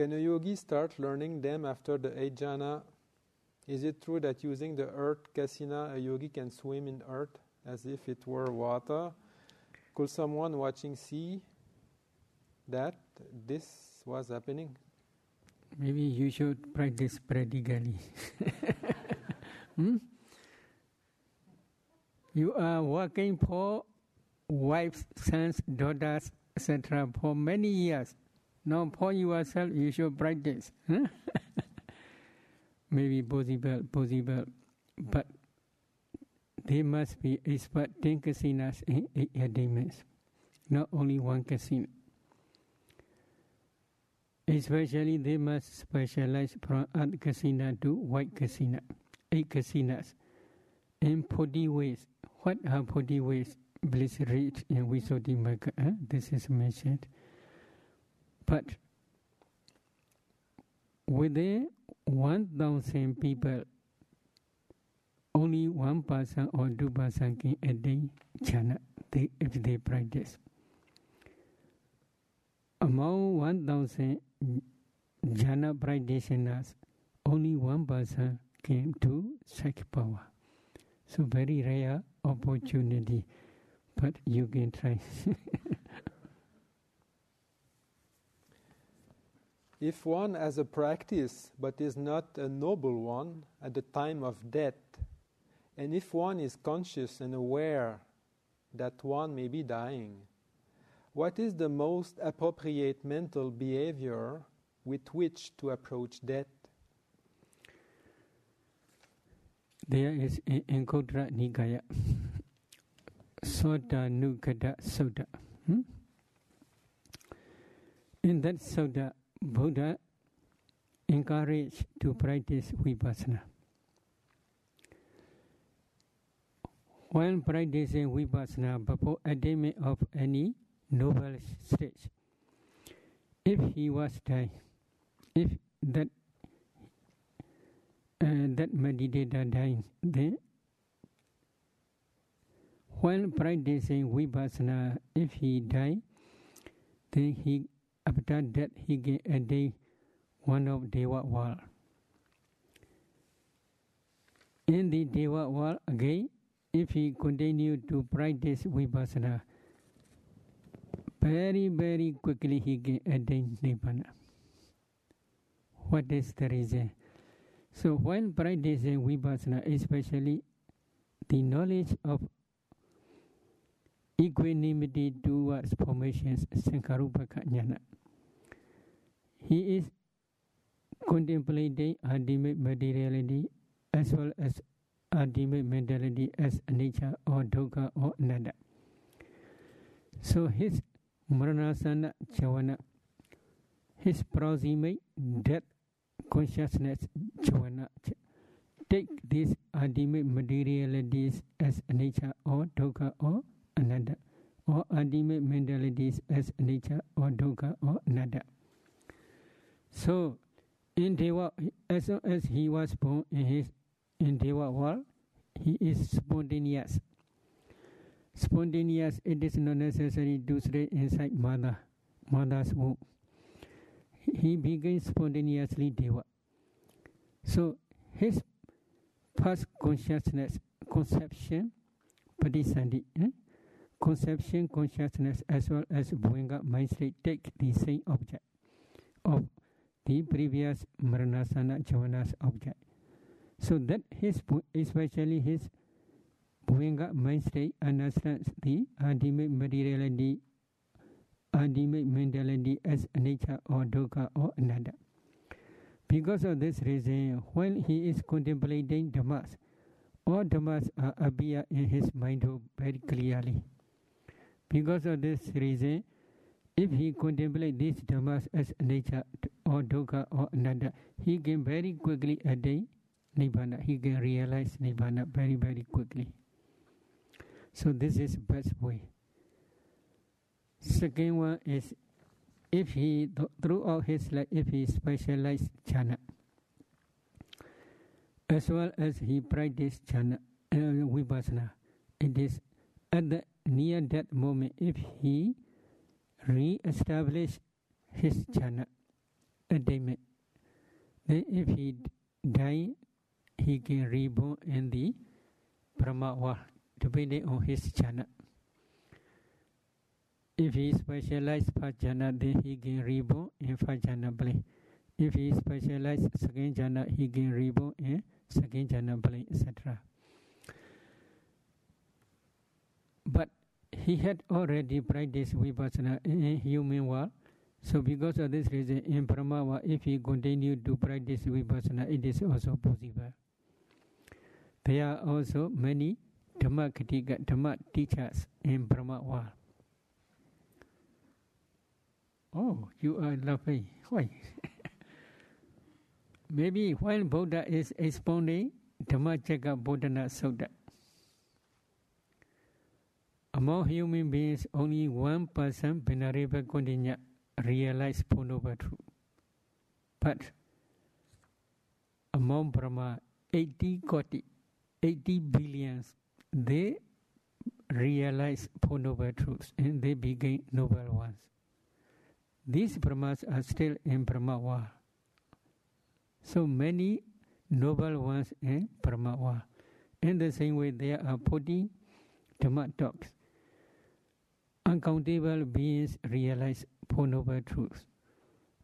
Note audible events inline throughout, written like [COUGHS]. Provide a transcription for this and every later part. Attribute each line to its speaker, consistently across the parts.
Speaker 1: Can a yogi start learning them after the eight jhana? Is it true that using the earth kasina, a yogi can swim in earth as if it were water? Could someone watching see that this was happening?
Speaker 2: Maybe you should practice practically. [LAUGHS] hmm? You are working for wives, sons, daughters, etc. for many years. Now for yourself you should [LAUGHS] practice. Maybe possible, possible. But they must be expert 10 kasinas in 8 demons, not only one kasina. Especially they must specialize from earth kasina to white kasina, 8 kasinas, in 40 ways. What are 40 ways? Bliss reach in Visuddhimagga. Eh? This is mentioned. But within 1,000 people, only one person or two person can attain jhana they, if they practice. Among 1,000 jhana practitioners, only one person came to psychic power. So very rare opportunity, but you can try. [LAUGHS]
Speaker 1: If one has a practice but is not a noble one at the time of death, and if one is conscious and aware that one may be dying, what is the most appropriate mental behavior with which to approach death?
Speaker 2: There is in Anguttara Nikaya, Sotanugata Sutta. Hmm? In that Sutta, Buddha encouraged to practice vipassana. When practicing vipassana before attainment of any noble stage, if he was dying, if that uh, that meditator dying, then when practicing vipassana, if he die, then he after that he gave a day one of Deva world. In the Deva world again, if he continued to practice vipassana, very very quickly he can attain nibbana. What is the reason? So when practicing vipassana, especially the knowledge of equanimity towards formations, sankharupekkha jnana, he is contemplating ultimate materiality as well as ultimate mentality as anicca or dukkha or anatta. So his maranasana javana, his proximate death consciousness javana, take these ultimate materialities as anicca or dukkha or anatta, or ultimate mentalities as anicca or dukkha or anatta. So, in Deva, as long as he was born in his in Deva world, he is spontaneous. Spontaneous, it is not necessary to stay inside mother, mother's womb. He begins spontaneously Deva. So, his first consciousness, conception, patisandhi, eh? Conception, consciousness, as well as Bhavanga mind state take the same object of the previous Maranasana Javanas object. So that his, especially his Bhavanga mind state understands the ultimate materiality, ultimate mentality as anicca or dukkha or anatta. Because of this reason, when he is contemplating Dhammas, all Dhammas appear in his mind very clearly. Because of this reason, if he contemplates these dhammas as anicca or dukkha or anatta, he can very quickly attain nibbana. He can realize nibbana very very quickly. So this is best way. Second one is if he throughout his life if he specialized jhana as well as he practiced jhana uh, vipassana, it is at the near that moment if he re-establish his jhana attainment. Then if he die, he can reborn in the Brahma world, depending on his jhana. If he specialized first jhana, then he can reborn in jhana plane. If he specialized second jhana, he can reborn in second jhana plane, etc. But he had already practiced vipassana in human world. So because of this reason, in Brahma, if he continued to practice vipassana, it is also possible. There are also many Dhammakathika, Dhamma teachers in Brahma world. Oh, you are laughing. Why? [LAUGHS] Maybe while Buddha is expounding Dhamma Dhammacakkappavattana Sutta, among human beings, only one person, Venerable Kondanna, realized Noble Truth. But among Brahma, 80 koti, 80 billions, they realize Four Noble Truths and they became noble ones. These Brahmas are still in Brahma world. So many noble ones in Brahma world. In the same way, there are 40 Dhamma talks uncountable beings realize Four Noble Truths.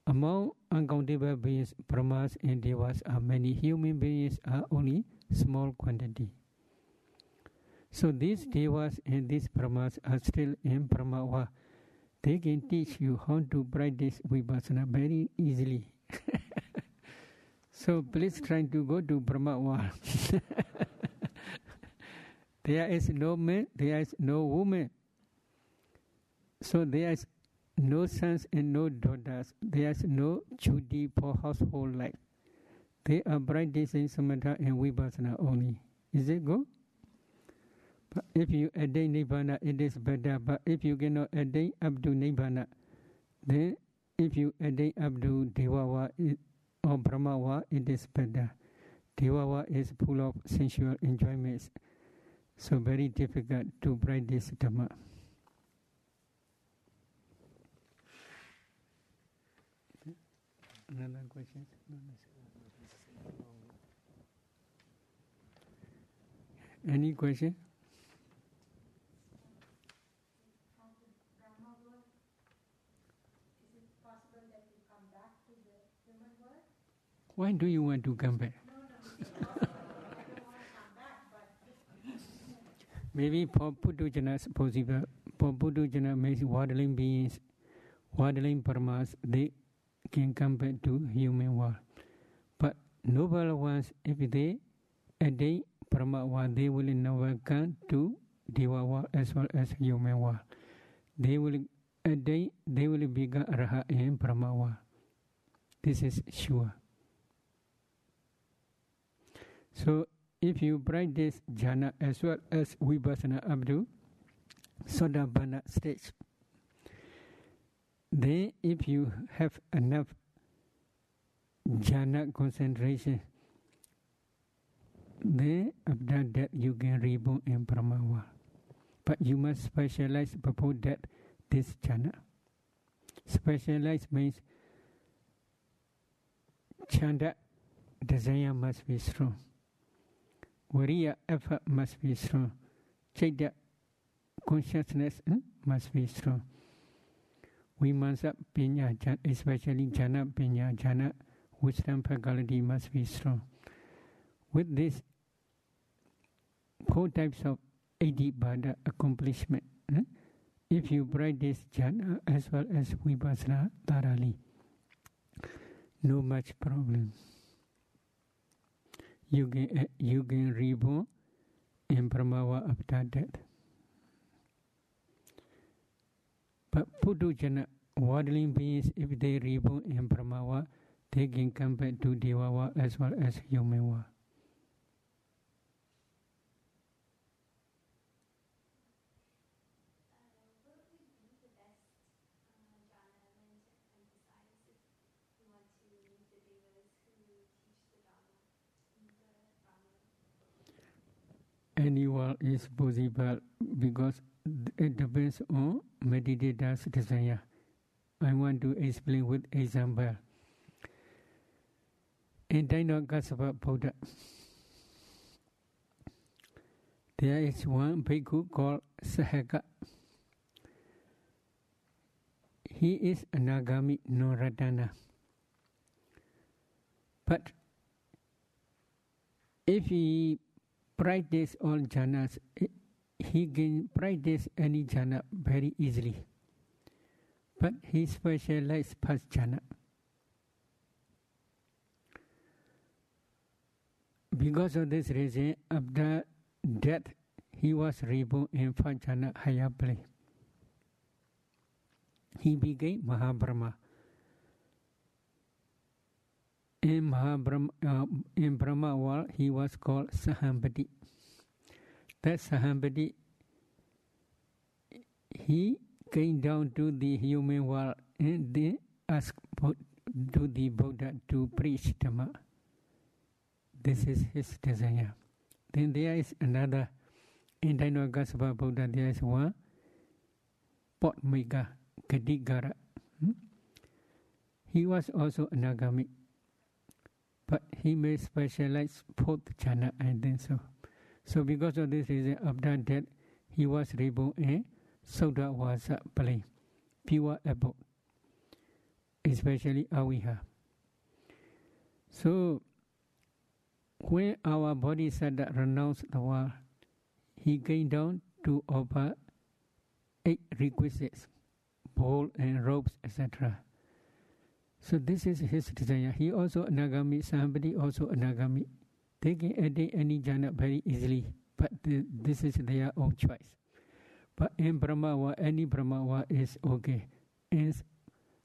Speaker 2: Among uncountable beings, Brahmas and Devas are many. Human beings are only small quantity. So these Devas and these Brahmas are still in Brahma. They can teach you how to practice Vipassana very easily. [LAUGHS] so please try to go to Brahma. [LAUGHS] there is no man, there is no woman so there is no sons and no daughters. There is no duty for household life. They are practicing samatha and vipassana only. Is it good? But if you attain nibbana, it is better. But if you cannot attain up to nibbana, then if you attain up to devawa or brahmawa, it is better. Devawa is full of sensual enjoyments, so very difficult to practice dhamma. Another question? Any question? Why do you want to come back? Maybe for Puthujjana is possible. For Puthujjana means worldling beings, worldling paramas, they can come back to human world. But noble ones, if they attain Brahma world, they will never come to Deva world as well as human world. They will attain, they will become Arha in Brahma world. This is sure. So if you practice jhana as well as vipassana up to Sotapanna stage, then, if you have enough jhana concentration, then after that you can reborn in Brahmawa. But you must specialize before that this jhana. Specialize means chanda desire must be strong. Viriya effort must be strong. Citta consciousness hmm, must be strong. Vimansa Pinya, especially Jhana Pinya, Jhana, wisdom faculty must be strong. With this four types of Iddhipada accomplishment, eh? if you practice Jhana as well as Vipassana thoroughly, no much problem. You can, uh, you can reborn in Brahmawa after death. But Putujana, waddling beings, if they reborn in Brahmawa, they can come back to Devawa as well as Humanwa. Anyone is possible because it depends on meditator's desire. I want to explain with example. in Dainogasava Buddha, there is one bhikkhu called Sahaka. He is Anagami Noradana. But if he practice all jhanas, eh, he can practice any jhana very easily. But he specialized past jhana. Because of this reason, after death, he was reborn in Fajana higher place. He became Mahabrahma. In uh, in Brahma world, he was called Sahampati. That Sahampati, he came down to the human world and they asked to the Buddha to preach Dhamma. This is his desire. Then there is another in Dainogasava Buddha, there is one Potmika Ghatikara. Hmm? He was also anagami, but he may specialize both jhana and then so. So because of this reason, after that, he was reborn in Suddhavasa Pali, pure abode, especially Aviha. So when our body said that renounce the world, he came down to offer eight requisites, bowl and robes, etc. So this is his desire. He also anagami, Sahampati also anagami. They can attain any jhana very easily, but this is their own choice. But in Brahmawa, any Brahmawa is okay. In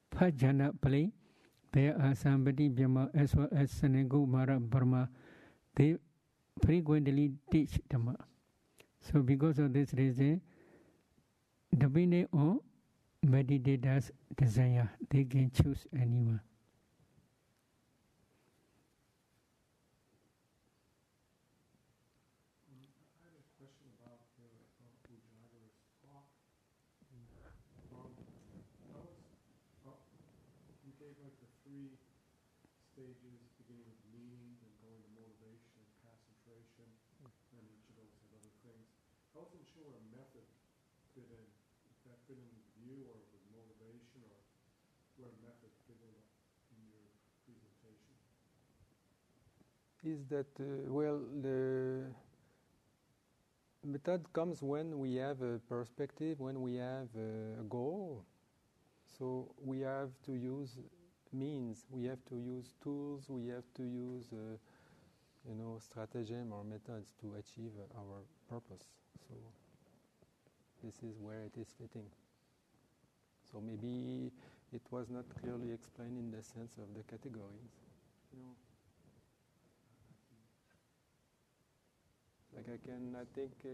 Speaker 2: Pajana play, there are Sahampati Brahma as well as Sanankumara Brahma they frequently teach Dhamma. So because of this reason, the Vinay or meditators desire, they can choose anyone.
Speaker 1: Is that, uh, well, the method comes when we have a perspective, when we have a goal. So we have to use means, we have to use tools, we have to use, uh, you know, stratagem or methods to achieve our purpose. So this is where it is fitting. So maybe it was not clearly explained in the sense of the categories. I can, I think, uh,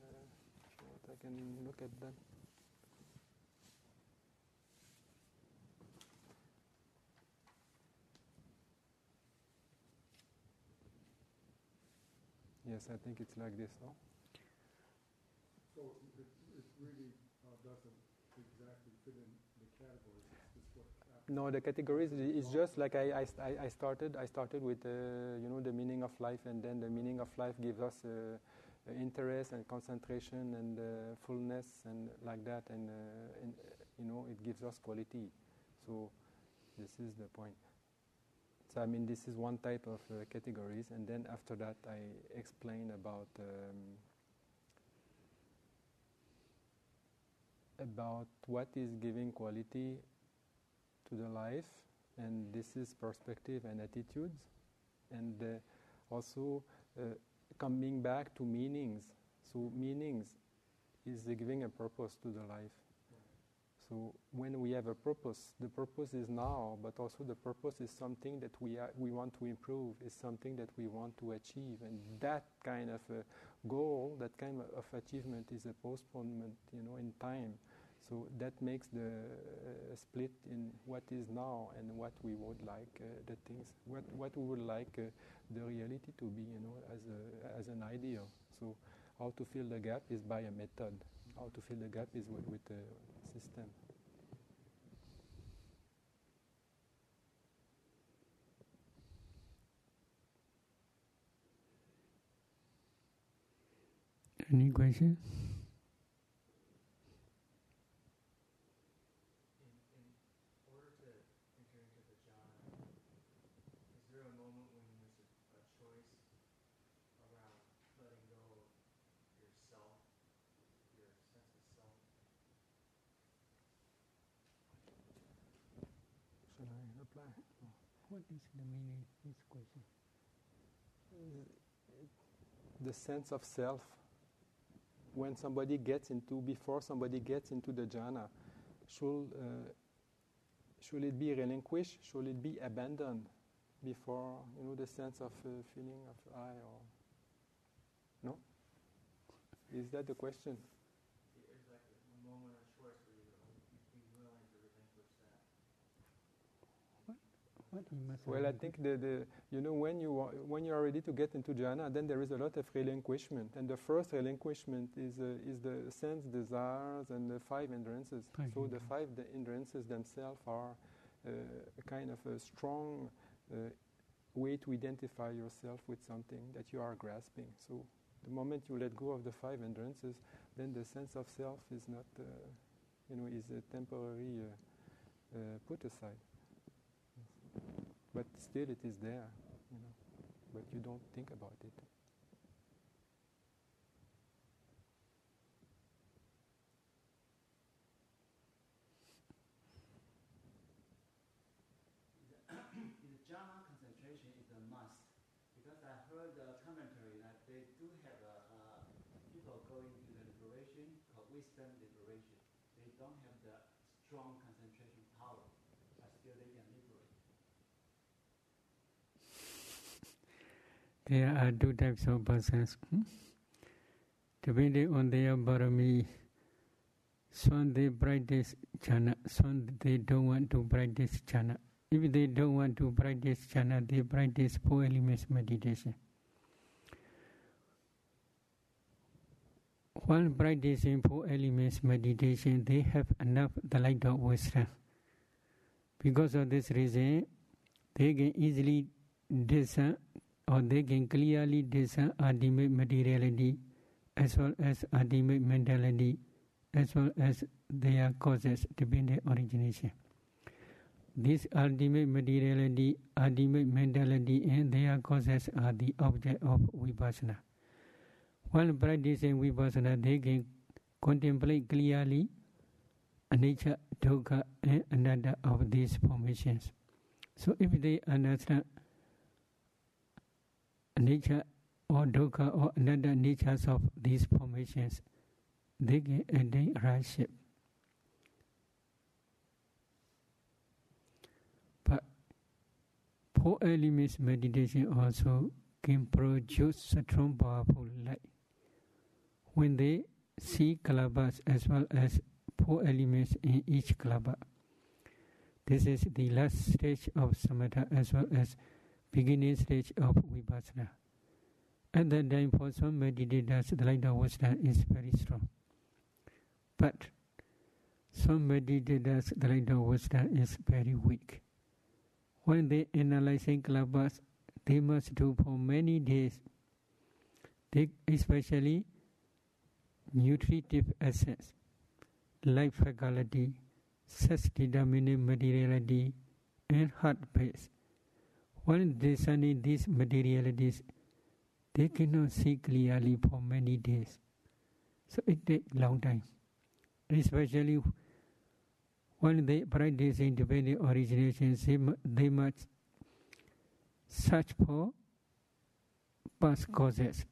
Speaker 1: uh, I can look at that. Yes, I think it's like this, no?
Speaker 3: So it, it really uh, doesn't exactly fit in the categories.
Speaker 1: No, the categories is just like I, I, I started. I started with uh, you know the meaning of life, and then the meaning of life gives us uh, interest and concentration and uh, fullness and like that, and, uh, and, you know it gives us quality. So this is the point. So I mean this is one type of uh, categories, and then after that I explain about. Um, about what is giving quality to the life, and this is perspective and attitudes, and uh, also uh, coming back to meanings. So meanings is giving a purpose to the life. So when we have a purpose, the purpose is now, but also the purpose is something that we we want to improve, is something that we want to achieve, and that kind of goal, that kind of achievement, is a postponement, you know, in time. So that makes the uh, split in what is now and what we would like uh, the things, what, what we would like uh, the reality to be, you know, as, a, as an ideal. So how to fill the gap is by a method. How to fill the gap is with, with a system.
Speaker 2: Any
Speaker 4: questions? The sense of self.
Speaker 1: When somebody gets into, before somebody gets into the jhana, should, uh, should it be relinquished? Should it be abandoned before, you know, the sense of uh, feeling of I or. No? Is that the question?
Speaker 4: Is like a moment of choice where you you'd be willing to relinquish that?
Speaker 2: What he must
Speaker 1: Well, I think the, the you know when you are, when you are ready to get into jhana, then there is a lot of relinquishment, and the first relinquishment is uh, is the sense desires and the five hindrances. So the five the hindrances themselves are uh, a kind of a strong uh, way to identify yourself with something that you are grasping. So the moment you let go of the five hindrances, then the sense of self is not, uh, you know, is a temporary uh, uh, put aside but still it is there, you know, but you don't think about it. [COUGHS]
Speaker 5: jhana concentration is a must because I heard the commentary that they do have a, uh, people going to the liberation called wisdom liberation. They don't have the strong concentration power, but still they can liberate.
Speaker 2: There are two types of persons. hmm? Depending on their barami, some they practice jhana, some they don't want to practice jhana. If they don't want to practice jhana, they practice four elements meditation. While practicing four elements meditation, they have enough the light of wisdom. Because of this reason, they can easily discern or they can clearly discern ultimate materiality as well as ultimate mentality as well as their causes dependent origination. This ultimate materiality, ultimate mentality and their causes are the object of vipassana. While practicing vipassana, they can contemplate clearly anicca, dukkha and anatta of these formations. So if they understand anicca or dukkha or anatta natures of these formations, they can attain rightship. But four elements meditation also can produce strong powerful light. When they see kalabas as well as four elements in each kalaba, this is the last stage of samatha as well as beginning stage of vipassana. At that time, for some meditators, the light of wisdom is very strong. But some meditators, the light of wisdom is very weak. When they analyzing kalabas, they must do for many days. They especially nutritive essence, life faculty, sex determining materiality, and heart base. When they discerning these materialities, they cannot see clearly for many days. So it takes long time. Especially when they practice independent origination, they, mu- they must search for past causes.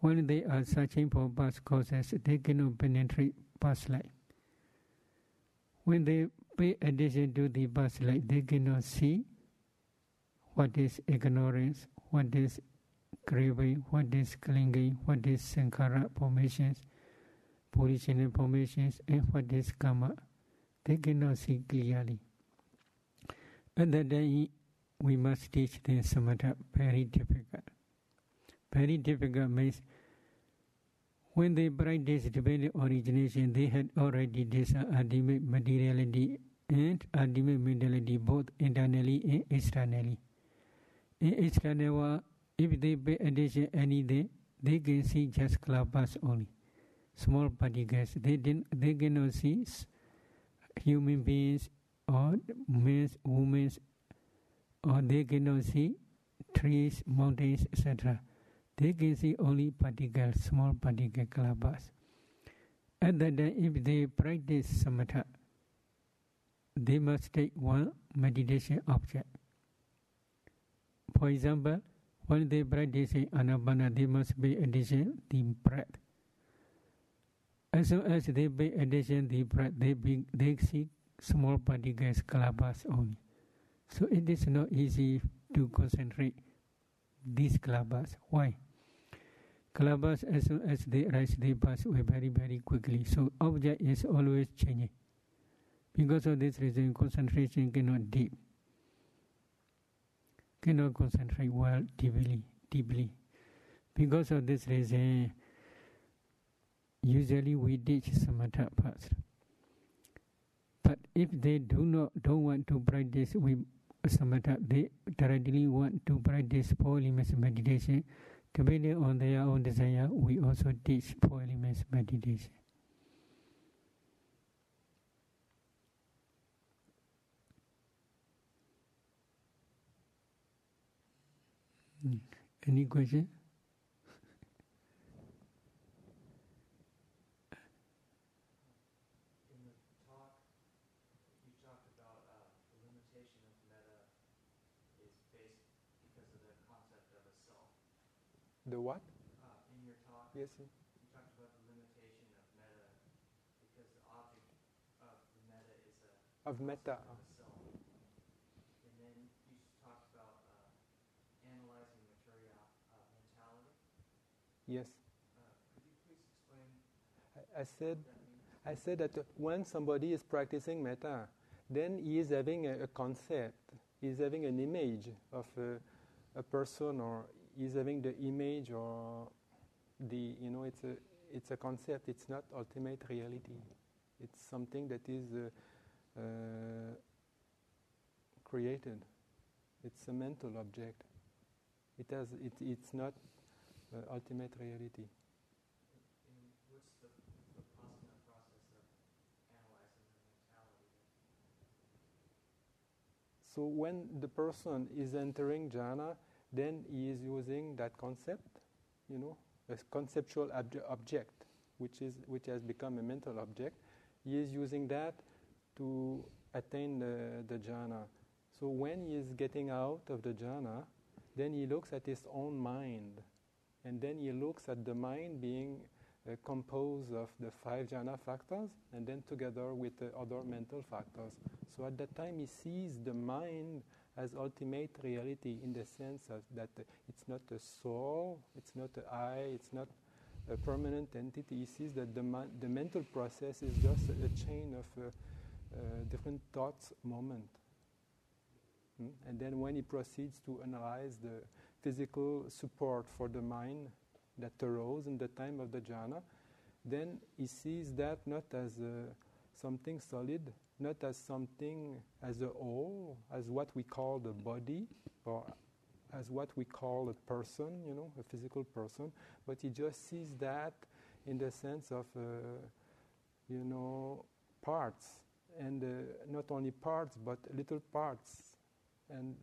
Speaker 2: When they are searching for past causes, they cannot penetrate past life. When they pay attention to the past life, they cannot see what is ignorance, what is craving, what is clinging, what is sankhara formations, volitional formations, and what is karma. They cannot see clearly. At that time, we must teach them samatha, very difficult. Very difficult means when they practice dependent origination, they had already this ultimate materiality and ultimate mentality both internally and externally. In world, if they pay attention anything, they can see just kalabas only, small particles. They didn't, they cannot see human beings or men, women, or they cannot see trees, mountains, etc. They can see only particles, small particle kalabas. And then if they practice samatha, they must take one meditation object. For example, when they practice anapana, they must pay attention the breath. As soon as they pay attention the breath, they, be, they see small particles, kalabas only. So it is not easy to concentrate these kalabas. Why? Kalabas, as soon as they rise, they pass away very, very quickly. So object is always changing. Because of this reason, concentration cannot deep. Cannot concentrate well deeply, deeply. Because of this reason, usually we teach samatha first. But if they do not don't want to practice with samatha, they directly want to practice four elements meditation. Depending on their own desire, we also teach four elements meditation. Hmm. Any question?
Speaker 4: In the talk, you talked about uh, the limitation of metta is based because of the concept of a self.
Speaker 1: The what?
Speaker 4: Uh, in your talk,
Speaker 1: Yes.
Speaker 4: you talked about the limitation of metta because the object of the metta is a
Speaker 1: Of metta.
Speaker 4: concept of a self. And then you s- talked about uh, analyzing material uh, mentality.
Speaker 1: Yes.
Speaker 4: Uh, could you please explain
Speaker 1: I, said
Speaker 4: that?
Speaker 1: I said that when somebody is practicing metta, then he is having a, a concept, he is having an image of a, a person, or he is having the image, or the you know it's a it's a concept. It's not ultimate reality. It's something that is uh, uh, created. It's a mental object. It has it, it's not uh, ultimate reality.
Speaker 4: The, the the?
Speaker 1: So when the person is entering jhana, then he is using that concept, you know, a conceptual obje- object, which is which has become a mental object. He is using that to attain the, the jhana. So when he is getting out of the jhana, then he looks at his own mind, and then he looks at the mind being uh, composed of the five jhana factors, and then together with the other mental factors. So at that time, he sees the mind as ultimate reality in the sense of that it's not a soul, it's not an I, it's not a permanent entity. He sees that the, ma- the mental process is just a, a chain of uh, uh, different thoughts, moment. Mm? And then when he proceeds to analyze the physical support for the mind that arose in the time of the jhana, then he sees that not as uh, something solid, not as something as a whole, as what we call the body, or as what we call a person, you know, a physical person, but he just sees that in the sense of, uh, you know, parts, and uh, not only parts, but little parts, and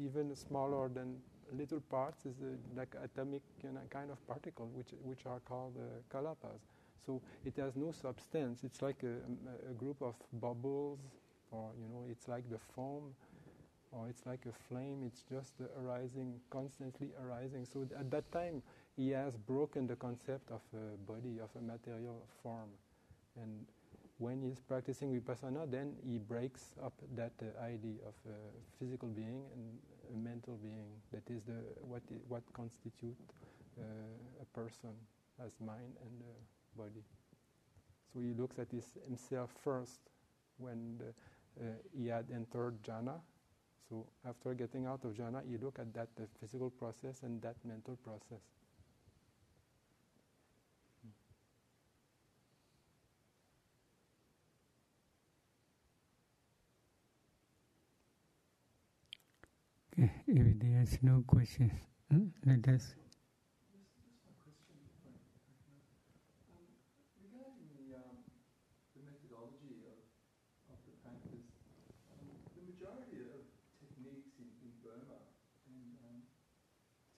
Speaker 1: even smaller than little parts is uh, like atomic you know, kind of particle, which which are called uh, kalapas. So it has no substance. It's like a, a group of bubbles, or you know, it's like the foam, or it's like a flame. It's just uh, arising, constantly arising. So th- at that time, he has broken the concept of a body, of a material form, and when he's practicing vipassana, then he breaks up that uh, idea of a physical being and a mental being. That is the what i- what constitute uh, a person as mind and uh, body. So he looks at his, himself first when the, uh, he had entered jhana. So after getting out of jhana, he look at that physical process and that mental process.
Speaker 2: If there is no questions, hmm, let us.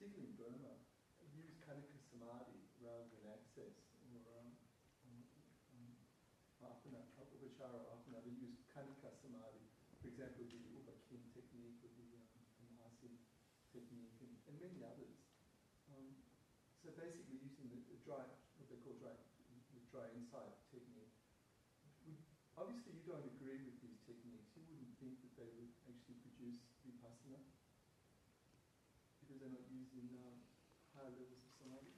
Speaker 6: particularly in Burma, use Kanika Samadhi rather than access or um, um, um, apana, upachara apana. They use Kanika Samadhi. For example, the U Ba Khin technique or the um, Mahasi technique and, many others. Um, so basically using the, the dry, what they call dry, the dry insight technique. Would, obviously you don't agree with these techniques. You wouldn't think that they would actually produce vipassana because they're not using um, higher levels of samadhi.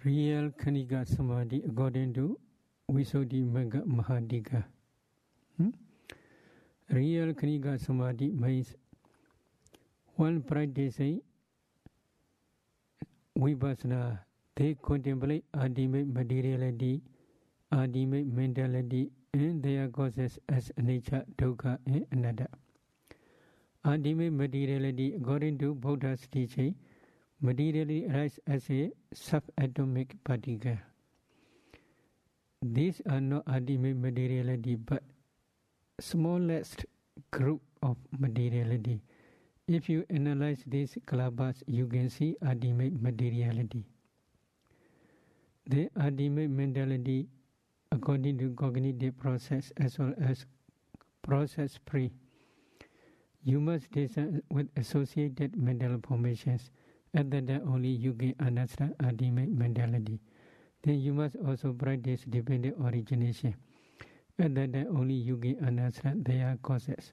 Speaker 2: Real Kanika Samadhi according to Visuddhimagga Mahatika. Hmm? Real Kanika Samadhi means one practicing vipassana, they contemplate ultimate materiality, ultimate mentality, and their causes as nature, dukkha, and anatta. Ultimate materiality, according to Buddha's teaching, materially arises as a subatomic particle. These are not ultimate materiality, but smallest group of materiality. If you analyze these kalabas, you can see ultimate materiality. The ultimate mentality, according to cognitive process as well as process pre, you must design with associated mental formations. At that time only you can understand ultimate mentality. Then you must also practice dependent origination. At that time only you can understand their causes.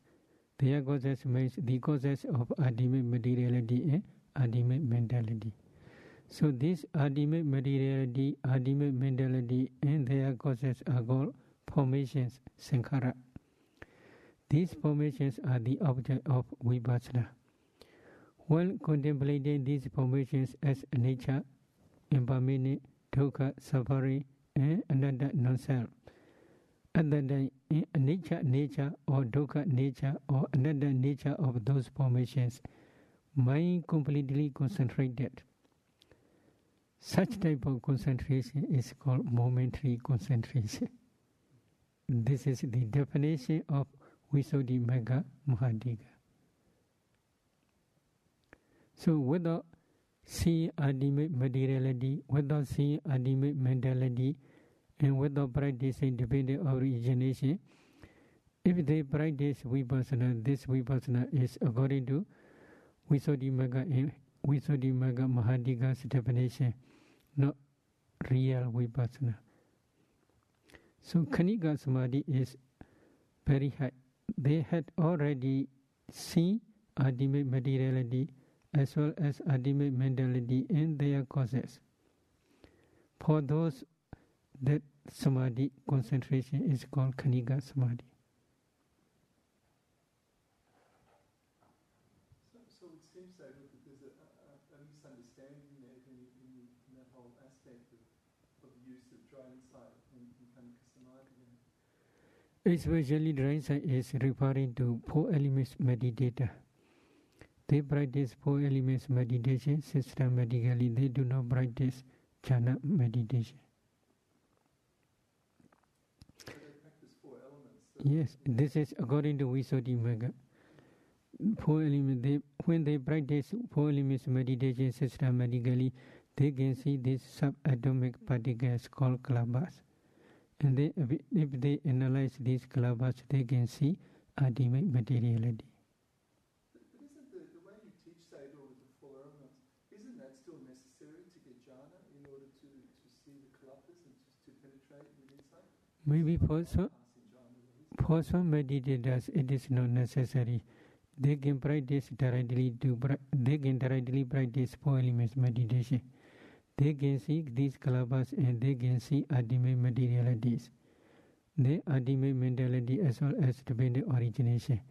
Speaker 2: Their causes means the causes of ultimate materiality and ultimate mentality. So this ultimate materiality, ultimate mentality, and their causes are called formations, sankhara. These formations are the object of vipassana. While contemplating these formations as anicca, impermanent, dukkha, suffering, and anatta non-self, at that time, in nature, nature, or dukkha nature, or anatta nature of those formations, mind completely concentrated. Such type of concentration is called momentary concentration. This is the definition of Visuddhimagga Mahatika. So without seeing ultimate materiality, without seeing ultimate mentality, and without practicing dependent origination, if they practice vipassana, this vipassana is according to Visuddhimagga and Visuddhimagga Mahatika's definition, not real vipassana. So Kanika Samadhi is very high. They had already seen ultimate materiality as well as ultimate mentality and their causes. For those that samadhi concentration is called Kanika Samadhi.
Speaker 6: So, so it seems that there's a, a, a misunderstanding there in, in, in that whole aspect of, of use of dry insight in, in Kanika Samadhi.
Speaker 2: Especially Drensa is referring to four elements meditator. They practice four elements meditation systematically. They do not practice jhana meditation.
Speaker 6: so they practice four elements. So
Speaker 2: Yes, this is according to Visuddhimagga. Four elements. They, when they practice four elements meditation systematically, they can see these subatomic particles called kalabas. And they, if they analyze these kalabas, they can see ultimate materiality.
Speaker 6: Isn't the, the way you teach with the four elements, isn't that still necessary to get jhana in order to, to see the kalapas and just to penetrate with insight?
Speaker 2: Maybe for some,
Speaker 6: Passing jhana, that is.
Speaker 2: For some meditators, it is not necessary. They can practice directly to they can directly practice four elements meditation. They can see these kalabas and they can see ultimate materialities. The ultimate mentality as well as dependent origination.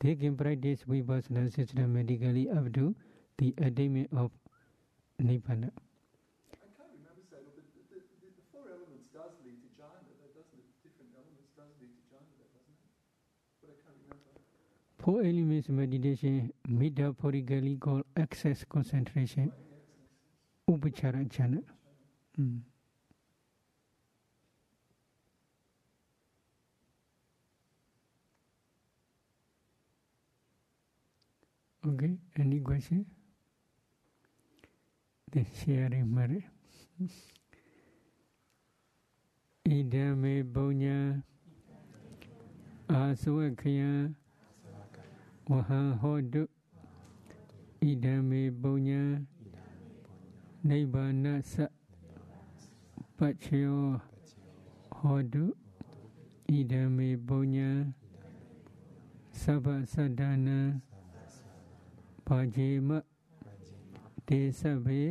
Speaker 2: They can practice vipassana systematically up to the attainment of nibbana.
Speaker 6: I can't remember Sayadaw, but the, the, the, the four elements does lead to jhana, though, doesn't it? Different elements does lead to jhana, though, doesn't it? But I can't remember.
Speaker 2: Four elements meditation metaphorically called access concentration, upachara jhana. Mm. Okay, any question? the sharing merit. Idame Bonya ဝဟံဟောတုဣဒံမေပုညာနိဗ္ဗာနသပတ်ချေယောဟောတုဣဒံမေပုညာသဗ္ဗသဒ္ဒနံပါจิမတေသဗ္ဗေ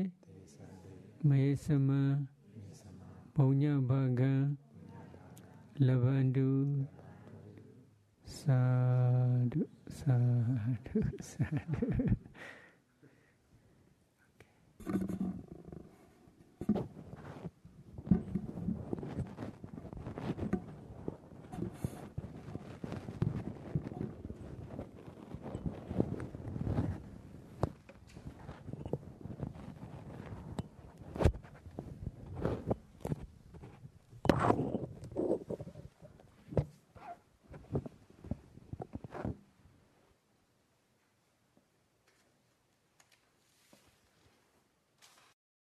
Speaker 2: မေသမံပုညဘဂံလဘန္တု Sadhu Sadhu Sadhu [LAUGHS] okay.